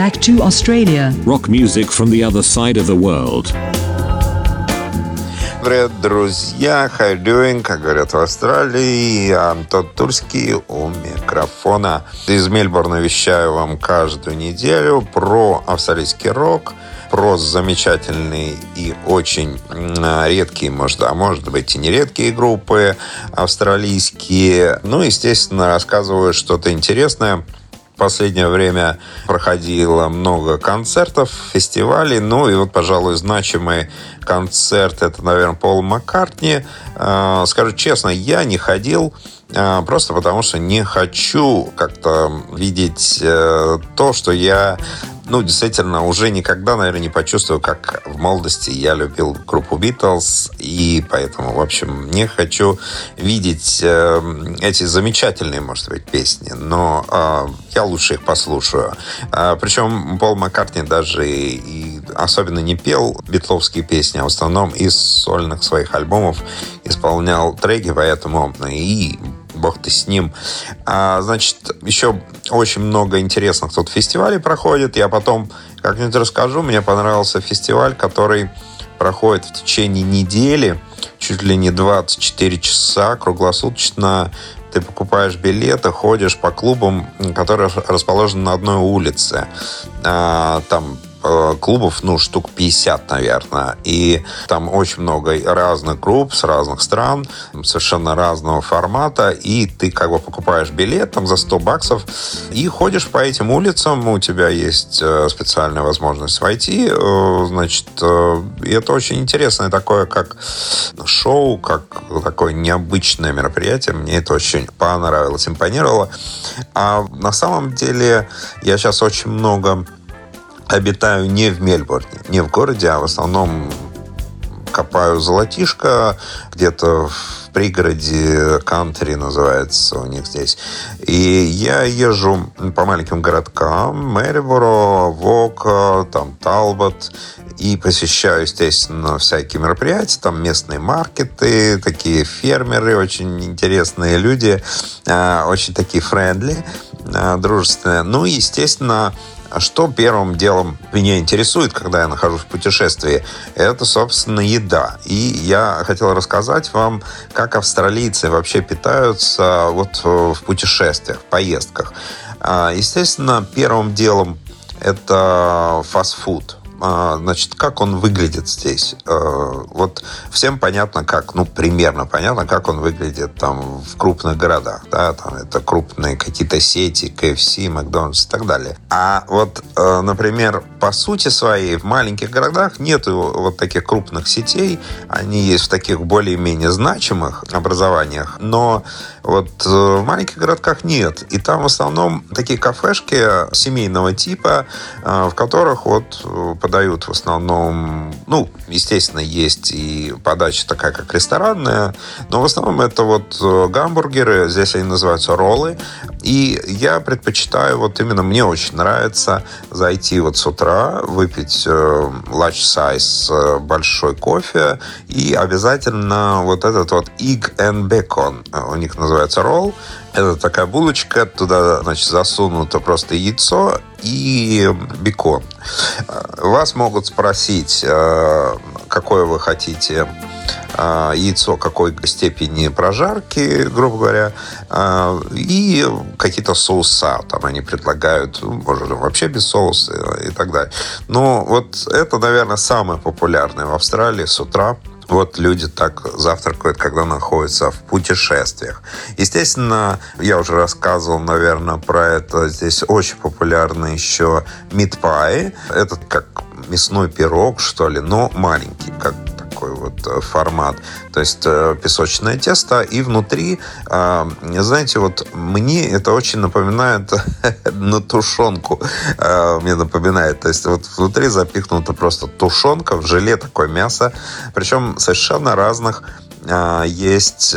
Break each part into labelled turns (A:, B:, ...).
A: back to Australia.
B: Rock music from the other side of the world.
C: Привет, друзья! How you doing? Как говорят в Австралии, Антон Тульский у микрофона. Из Мельбурна вещаю вам каждую неделю про австралийский рок, про замечательные и очень редкие, может, а может быть и нередкие группы австралийские. Ну, естественно, рассказываю что-то интересное последнее время проходило много концертов, фестивалей. Ну и вот, пожалуй, значимый концерт это, наверное, Пол Маккартни. Э, скажу честно, я не ходил э, просто потому, что не хочу как-то видеть э, то, что я ну, действительно, уже никогда, наверное, не почувствую, как в молодости я любил группу Beatles, и поэтому, в общем, не хочу видеть э, эти замечательные, может быть, песни, но э, я лучше их послушаю. Э, причем Пол Маккартни даже и особенно не пел битловские песни, а в основном из сольных своих альбомов исполнял треки, поэтому и бог ты с ним. А, значит, еще очень много интересных тут фестивалей проходит. Я потом как-нибудь расскажу. Мне понравился фестиваль, который проходит в течение недели, чуть ли не 24 часа круглосуточно. Ты покупаешь билеты, ходишь по клубам, которые расположены на одной улице. А, там клубов, ну, штук 50, наверное. И там очень много разных групп с разных стран, совершенно разного формата. И ты как бы покупаешь билет там за 100 баксов и ходишь по этим улицам. У тебя есть э, специальная возможность войти. Э, значит, это очень интересное такое, как шоу, как такое необычное мероприятие. Мне это очень понравилось, импонировало. А на самом деле я сейчас очень много обитаю не в Мельбурне, не в городе, а в основном копаю золотишко где-то в пригороде Кантри называется у них здесь. И я езжу по маленьким городкам Мэриборо, Вока, там Талбот и посещаю, естественно, всякие мероприятия, там местные маркеты, такие фермеры, очень интересные люди, а, очень такие френдли, а, дружественные. Ну, естественно, а что первым делом меня интересует, когда я нахожусь в путешествии, это, собственно, еда. И я хотел рассказать вам, как австралийцы вообще питаются вот в путешествиях, в поездках. А, естественно, первым делом это фастфуд. А, значит, как он выглядит здесь? А, вот всем понятно, как, ну, примерно понятно, как он выглядит там в крупных городах, да, там это крупные какие-то сети, KFC, Макдональдс и так далее. А вот, а, например, по сути своей в маленьких городах нет вот таких крупных сетей, они есть в таких более-менее значимых образованиях, но вот э, в маленьких городках нет. И там в основном такие кафешки семейного типа, в которых вот э, подают в основном, ну, естественно, есть и подача такая, как ресторанная, но в основном это вот э, гамбургеры, здесь они называются роллы, и я предпочитаю, вот именно мне очень нравится зайти вот с утра, выпить э, large size э, большой кофе и обязательно вот этот вот egg and bacon, у них называется ролл, это такая булочка, туда, значит, засунуто просто яйцо и бекон. Вас могут спросить, э, какое вы хотите э, яйцо, какой степени прожарки, грубо говоря, э, и какие-то соуса там они предлагают, ну, может, вообще без соуса и так далее. Но вот это, наверное, самое популярное в Австралии с утра – вот люди так завтракают, когда находятся в путешествиях. Естественно, я уже рассказывал, наверное, про это. Здесь очень популярны еще мидпаи. Это как мясной пирог, что ли, но маленький, как такой вот э, формат. То есть э, песочное тесто, и внутри, э, знаете, вот мне это очень напоминает на тушенку. Мне напоминает. То есть вот внутри запихнута просто тушенка в желе, такое мясо. Причем совершенно разных есть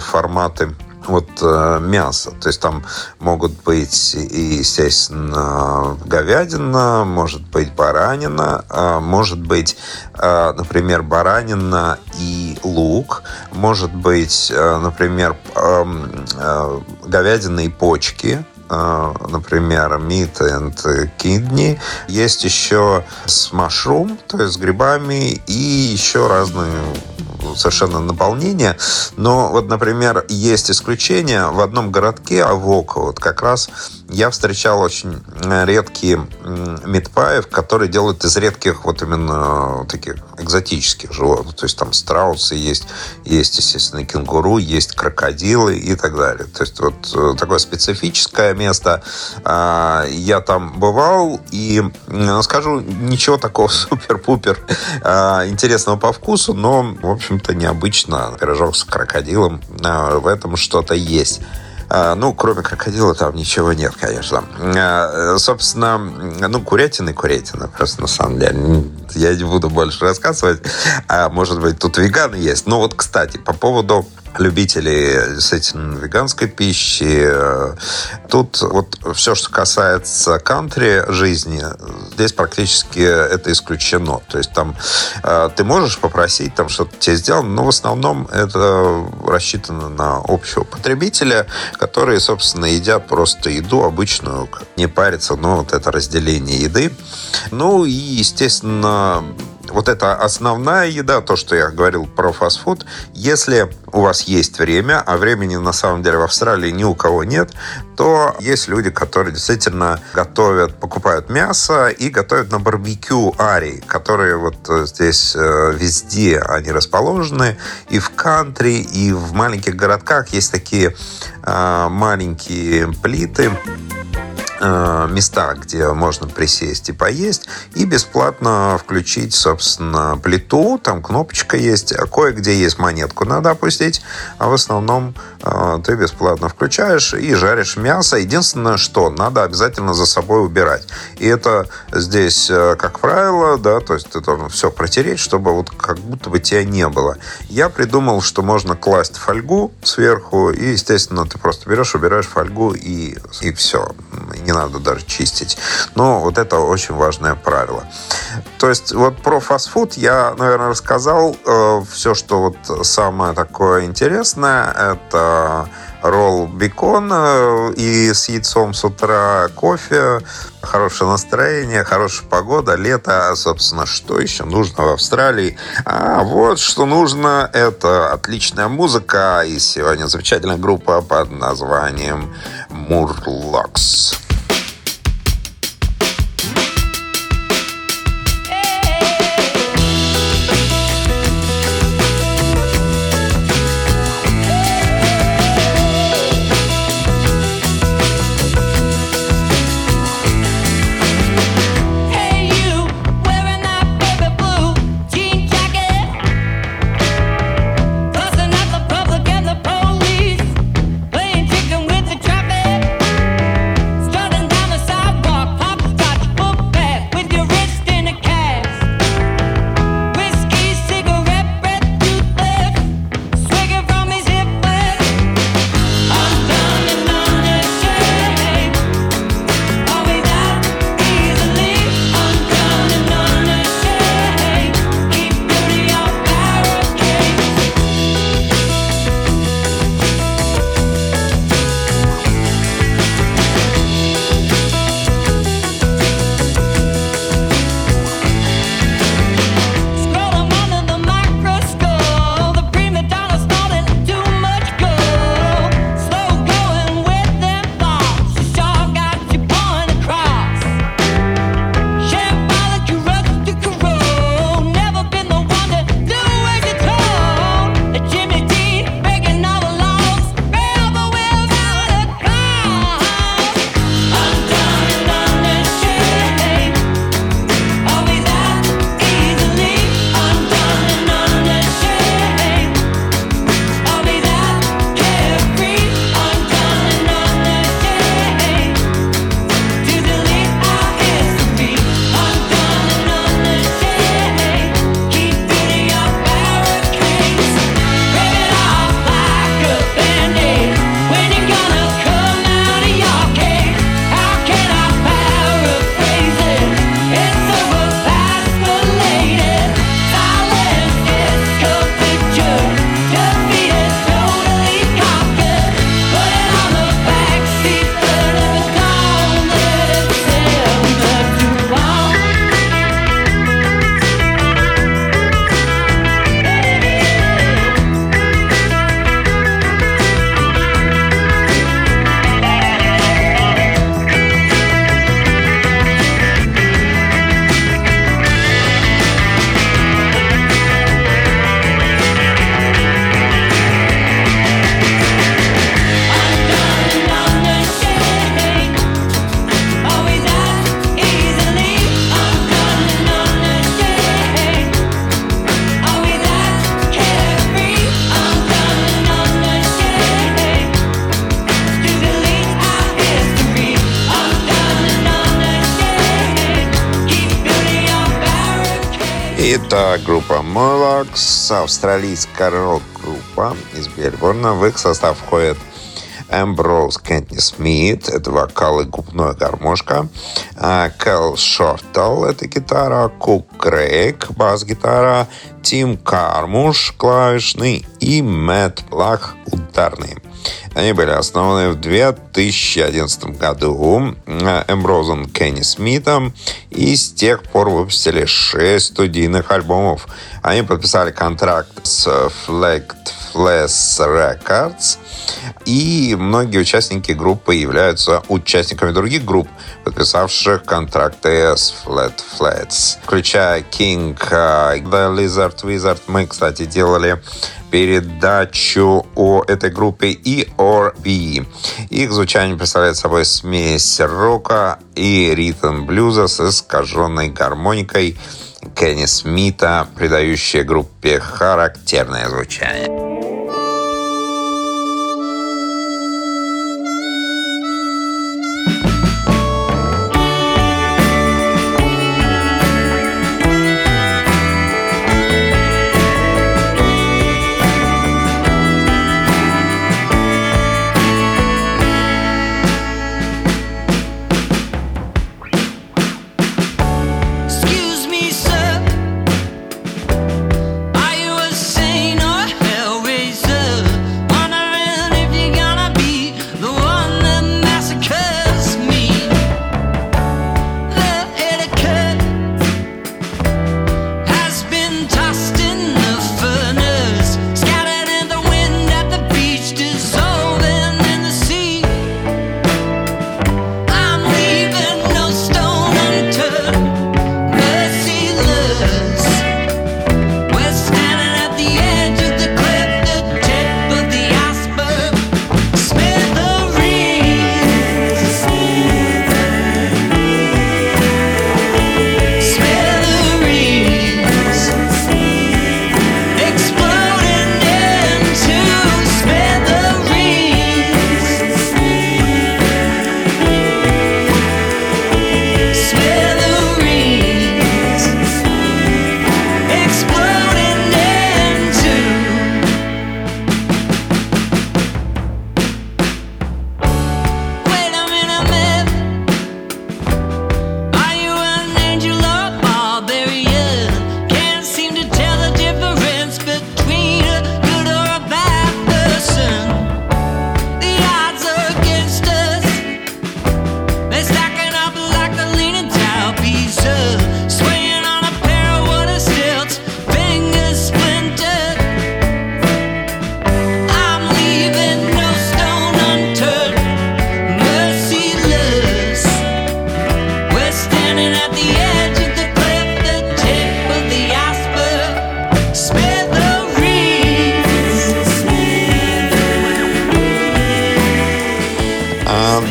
C: форматы вот э, мясо. То есть там могут быть и, естественно, говядина, может быть баранина, э, может быть, э, например, баранина и лук, может быть, э, например, э, э, говядина и почки, например, meat and kidney. Есть еще с mushroom, то есть с грибами, и еще разные совершенно наполнение. Но вот, например, есть исключения. В одном городке, Авока, вот как раз я встречал очень редкие медпаев, которые делают из редких вот именно таких экзотических животных. То есть там страусы есть, есть, естественно, кенгуру, есть крокодилы и так далее. То есть вот э, такое специфическое место. А, я там бывал и скажу, ничего такого супер-пупер а, интересного по вкусу, но, в общем-то, необычно. Пирожок с крокодилом, а, в этом что-то есть. Ну, кроме крокодила там ничего нет, конечно. Собственно, ну, курятина и курятина. Просто на самом деле я не буду больше рассказывать. А может быть, тут веганы есть. Ну, вот, кстати, по поводу любителей действительно веганской пищи. Тут вот все, что касается кантри жизни, здесь практически это исключено. То есть там э, ты можешь попросить там что-то тебе сделано, но в основном это рассчитано на общего потребителя, которые, собственно, едят просто еду обычную, не парятся, но вот это разделение еды. Ну и, естественно, вот это основная еда, то, что я говорил про фастфуд. Если у вас есть время, а времени на самом деле в Австралии ни у кого нет, то есть люди, которые действительно готовят, покупают мясо и готовят на барбекю ари, которые вот э, здесь э, везде они расположены, и в кантри, и в маленьких городках есть такие э, маленькие плиты, места, где можно присесть и поесть, и бесплатно включить, собственно, плиту, там кнопочка есть, кое-где есть монетку надо опустить, а в основном э, ты бесплатно включаешь и жаришь мясо. Единственное, что надо обязательно за собой убирать. И это здесь, э, как правило, да, то есть ты должен все протереть, чтобы вот как будто бы тебя не было. Я придумал, что можно класть фольгу сверху, и, естественно, ты просто берешь, убираешь фольгу, и, и все не надо даже чистить. Но вот это очень важное правило. То есть вот про фастфуд я, наверное, рассказал. Э, все, что вот самое такое интересное, это ролл бекон э, и с яйцом с утра кофе, хорошее настроение, хорошая погода, лето, а, собственно, что еще нужно в Австралии? А вот что нужно, это отличная музыка, и сегодня замечательная группа под названием Мурлокс. Morlocks, австралийская рок-группа из Мельбурна. В их состав входит Эмброуз Кентни Смит, это вокал и губная гармошка. Кэл Шортал, это гитара. Кук Крейг, бас-гитара. Тим Кармуш, клавишный. И Мэтт Блах, ударный. Они были основаны в 2011 году Эмброзом Кенни Смитом и с тех пор выпустили 6 студийных альбомов. Они подписали контракт с Flagged Flash Records, и многие участники группы являются участниками других групп, подписавших контракты с Flat Flats, включая King, uh, The Lizard Wizard. Мы, кстати, делали передачу о этой группе и R&B. Их звучание представляет собой смесь рока и ритм блюза с искаженной гармоникой Кенни Смита, придающая группе характерное звучание.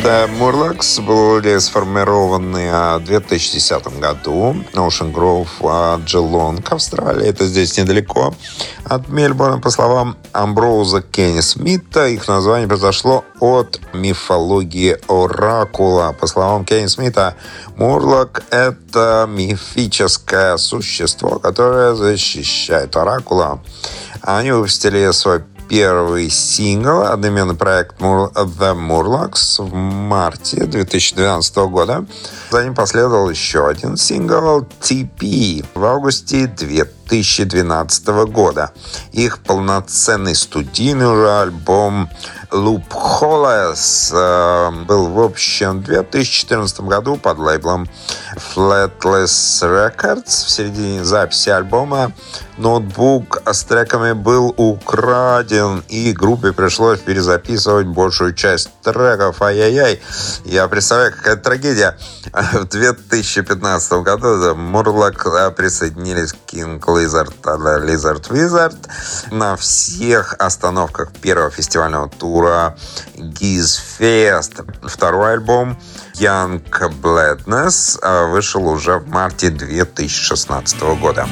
C: Murlocs были сформированы в 2010 году Ocean Grove, Джелонг, Австралия. Это здесь недалеко от Мельбурна. По словам Амброуза Кенни Смита, их название произошло от мифологии Оракула. По словам Кенни Смита, Мурлок — это мифическое существо, которое защищает Оракула. Они выпустили свой первый сингл, одноименный проект The Murlocs в марте 2012 года. За ним последовал еще один сингл TP в августе 2012 года. Их полноценный студийный уже альбом Loop Holes э, был общем в 2014 году под лейблом Flatless Records. В середине записи альбома ноутбук с треками был украден, и группе пришлось перезаписывать большую часть треков. Ай-яй-яй, я представляю, какая трагедия. В 2015 году Мурлок присоединились к King Lizard, Lizard Wizard на всех остановках первого фестивального тура Giz Fest. Второй альбом Young Bladness вышел уже в марте 2016 года.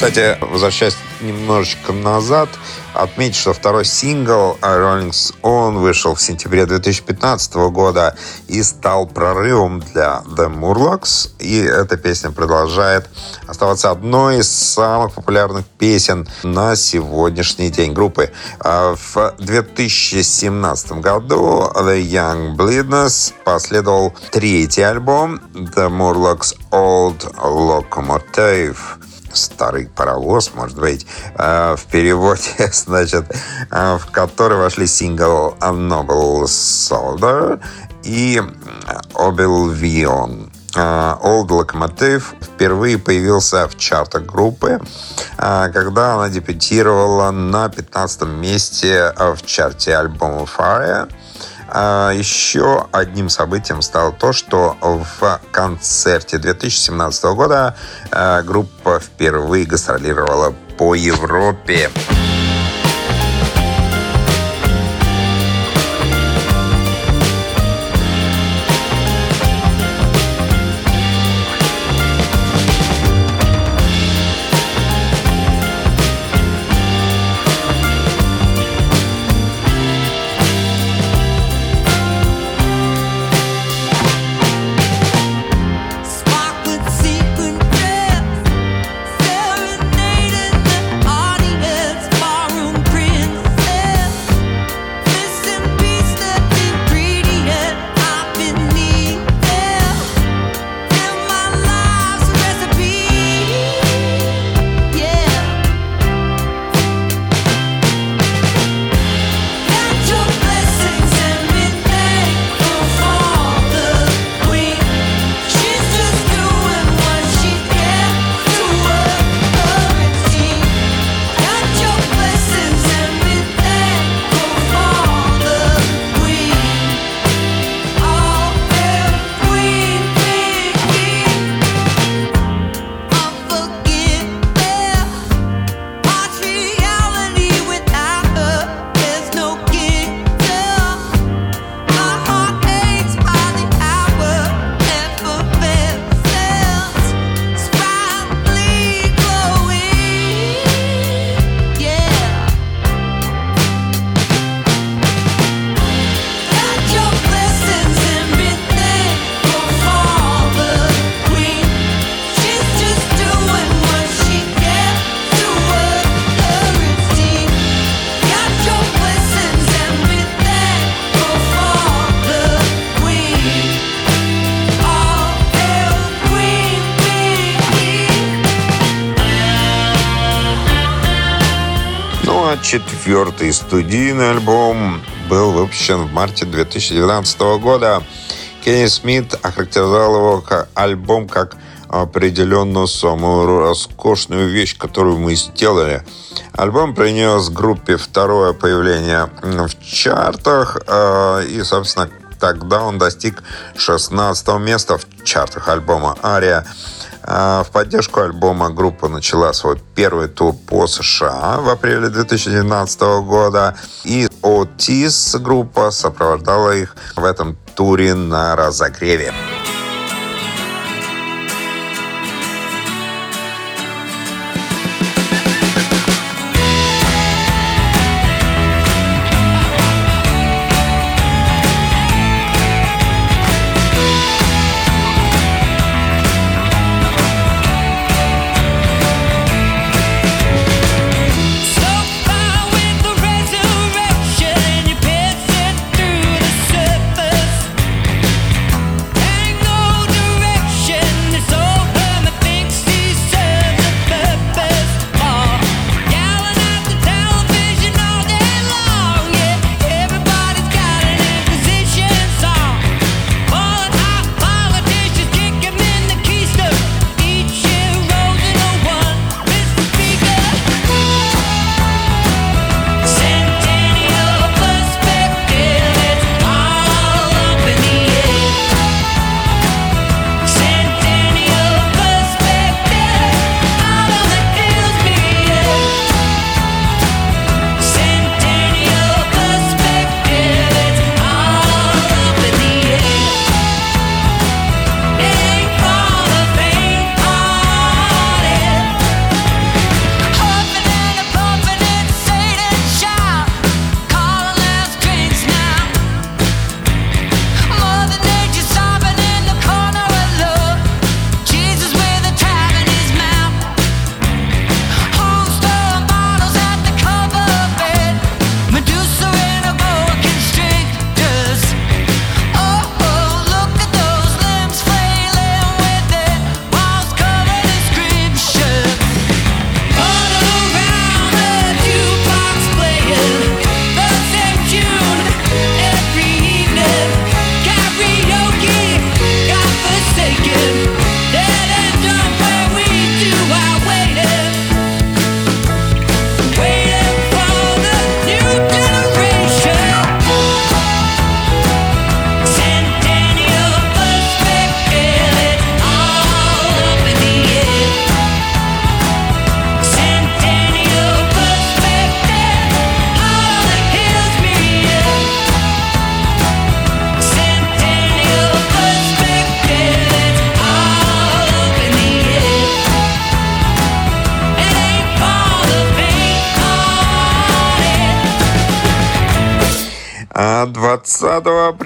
C: Кстати, возвращаясь немножечко назад, отметить, что второй сингл Rolling On вышел в сентябре 2015 года и стал прорывом для The Murlocs. И эта песня продолжает оставаться одной из самых популярных песен на сегодняшний день группы. А в 2017 году The Young Bleedness последовал третий альбом The Murlocs Old Locomotive старый паровоз, может быть, э, в переводе, значит, э, в который вошли сингл Noble Soldier и. Э, Old Locomotive впервые появился в чартах группы, когда она дебютировала на 15 месте в чарте альбома Fire. А еще одним событием стало то, что в концерте 2017 года а, группа впервые гастролировала по Европе. Четвертый студийный альбом был выпущен в марте 2019 года. Кенни Смит охарактеризовал его как альбом как определенно самую роскошную вещь, которую мы сделали. Альбом принес группе второе появление в чартах э, и, собственно,
D: Тогда он достиг 16 места в чартах альбома «Ария». А, в поддержку альбома группа начала свой первый тур по США в апреле 2019 года. И Otis группа сопровождала их в этом туре на разогреве.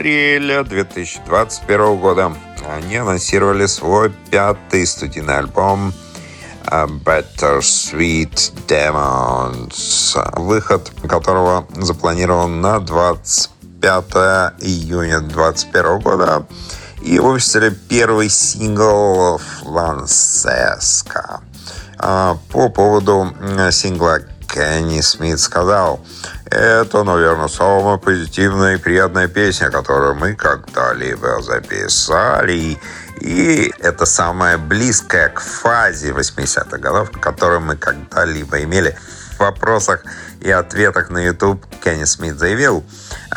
D: Апреля 2021 года они анонсировали свой пятый студийный альбом Better Sweet Demons, выход которого запланирован на 25 июня 2021 года. И выпустили первый сингл «Флансеска». А, по поводу сингла Кенни Смит сказал, это, наверное, самая позитивная и приятная песня, которую мы когда-либо записали. И это самая близкая к фазе 80-х годов, которую мы когда-либо имели вопросах и ответах на YouTube Кенни Смит заявил,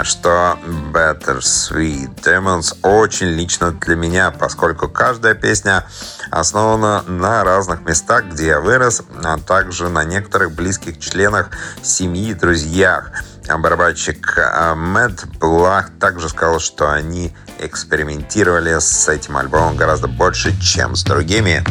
D: что Better Sweet Demons очень лично для меня, поскольку каждая песня основана на разных местах, где я вырос, а также на некоторых близких членах семьи и друзьях. Барабанщик Мэтт Блах также сказал, что они экспериментировали с этим альбомом гораздо больше, чем с другими.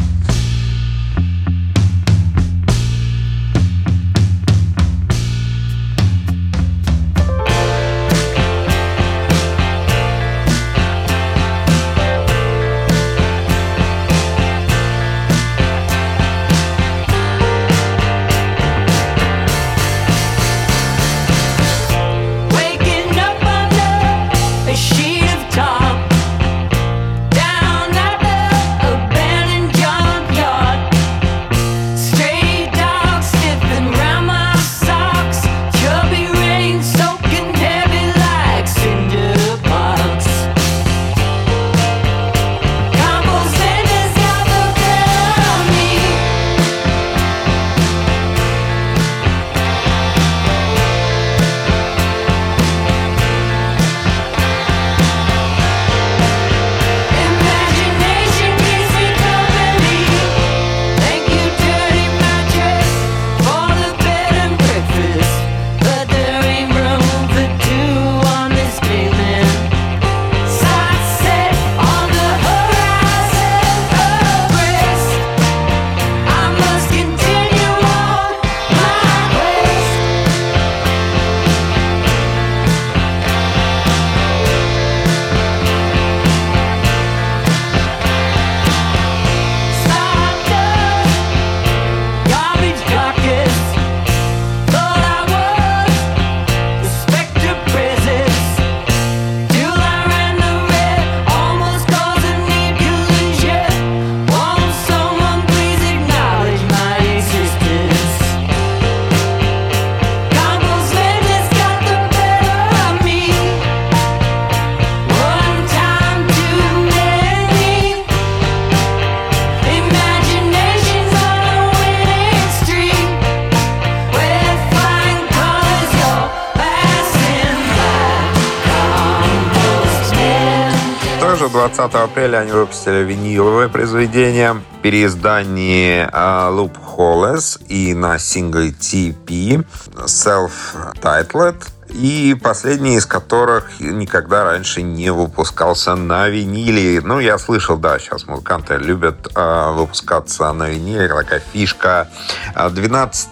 C: Они выпустили виниловое произведение переиздании Loop Hollis и на сингле TP Self-Titled и последний из которых никогда раньше не выпускался на виниле. Ну, я слышал, да, сейчас музыканты любят э, выпускаться на виниле, такая фишка. 12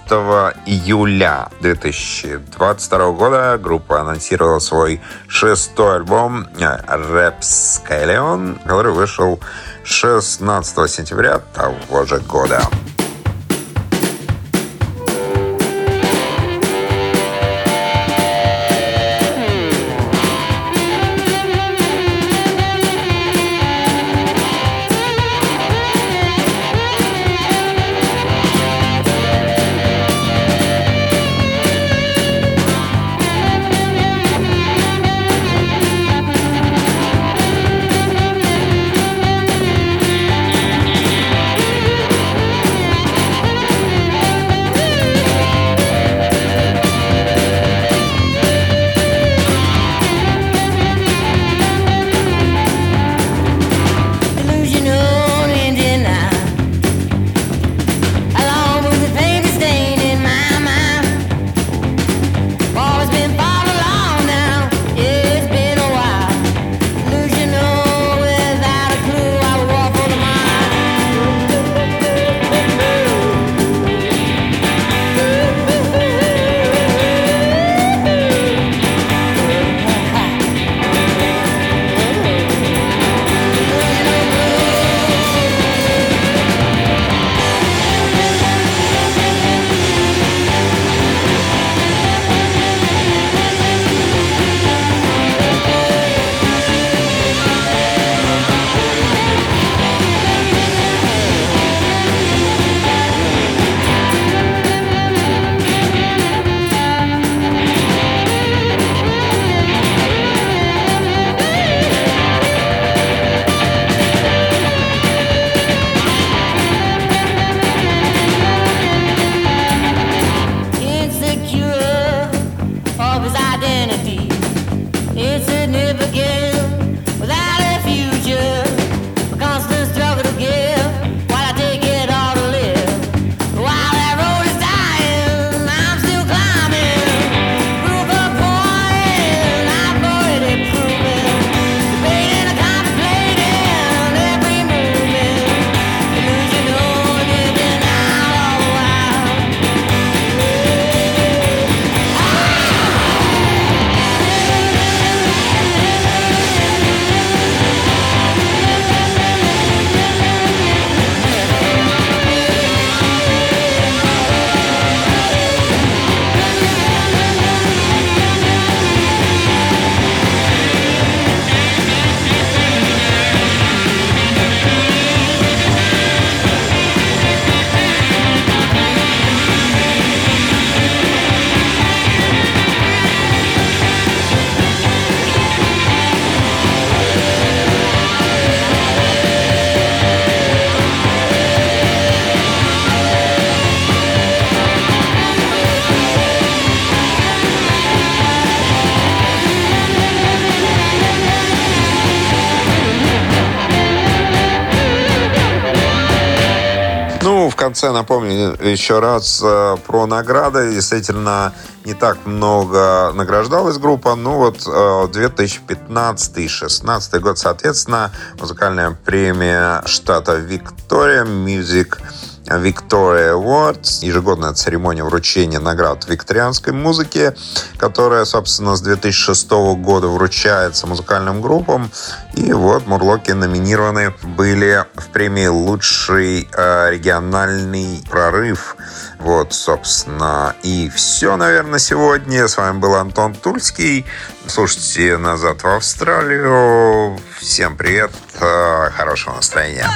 C: июля 2022 года группа анонсировала свой шестой альбом Rapscallion, который вышел 16 сентября того же года. Конце напомню еще раз э, про награды. Действительно, не так много награждалась группа. Ну вот 2015 и 2016 год, соответственно, музыкальная премия штата Виктория Music Victoria Awards, ежегодная церемония вручения наград викторианской музыки, которая, собственно, с 2006 года вручается музыкальным группам. И вот Мурлоки номинированы были в премии «Лучший э, региональный прорыв». Вот, собственно, и все, наверное, сегодня. С вами был Антон Тульский. Слушайте «Назад в Австралию». Всем привет, э, хорошего настроения.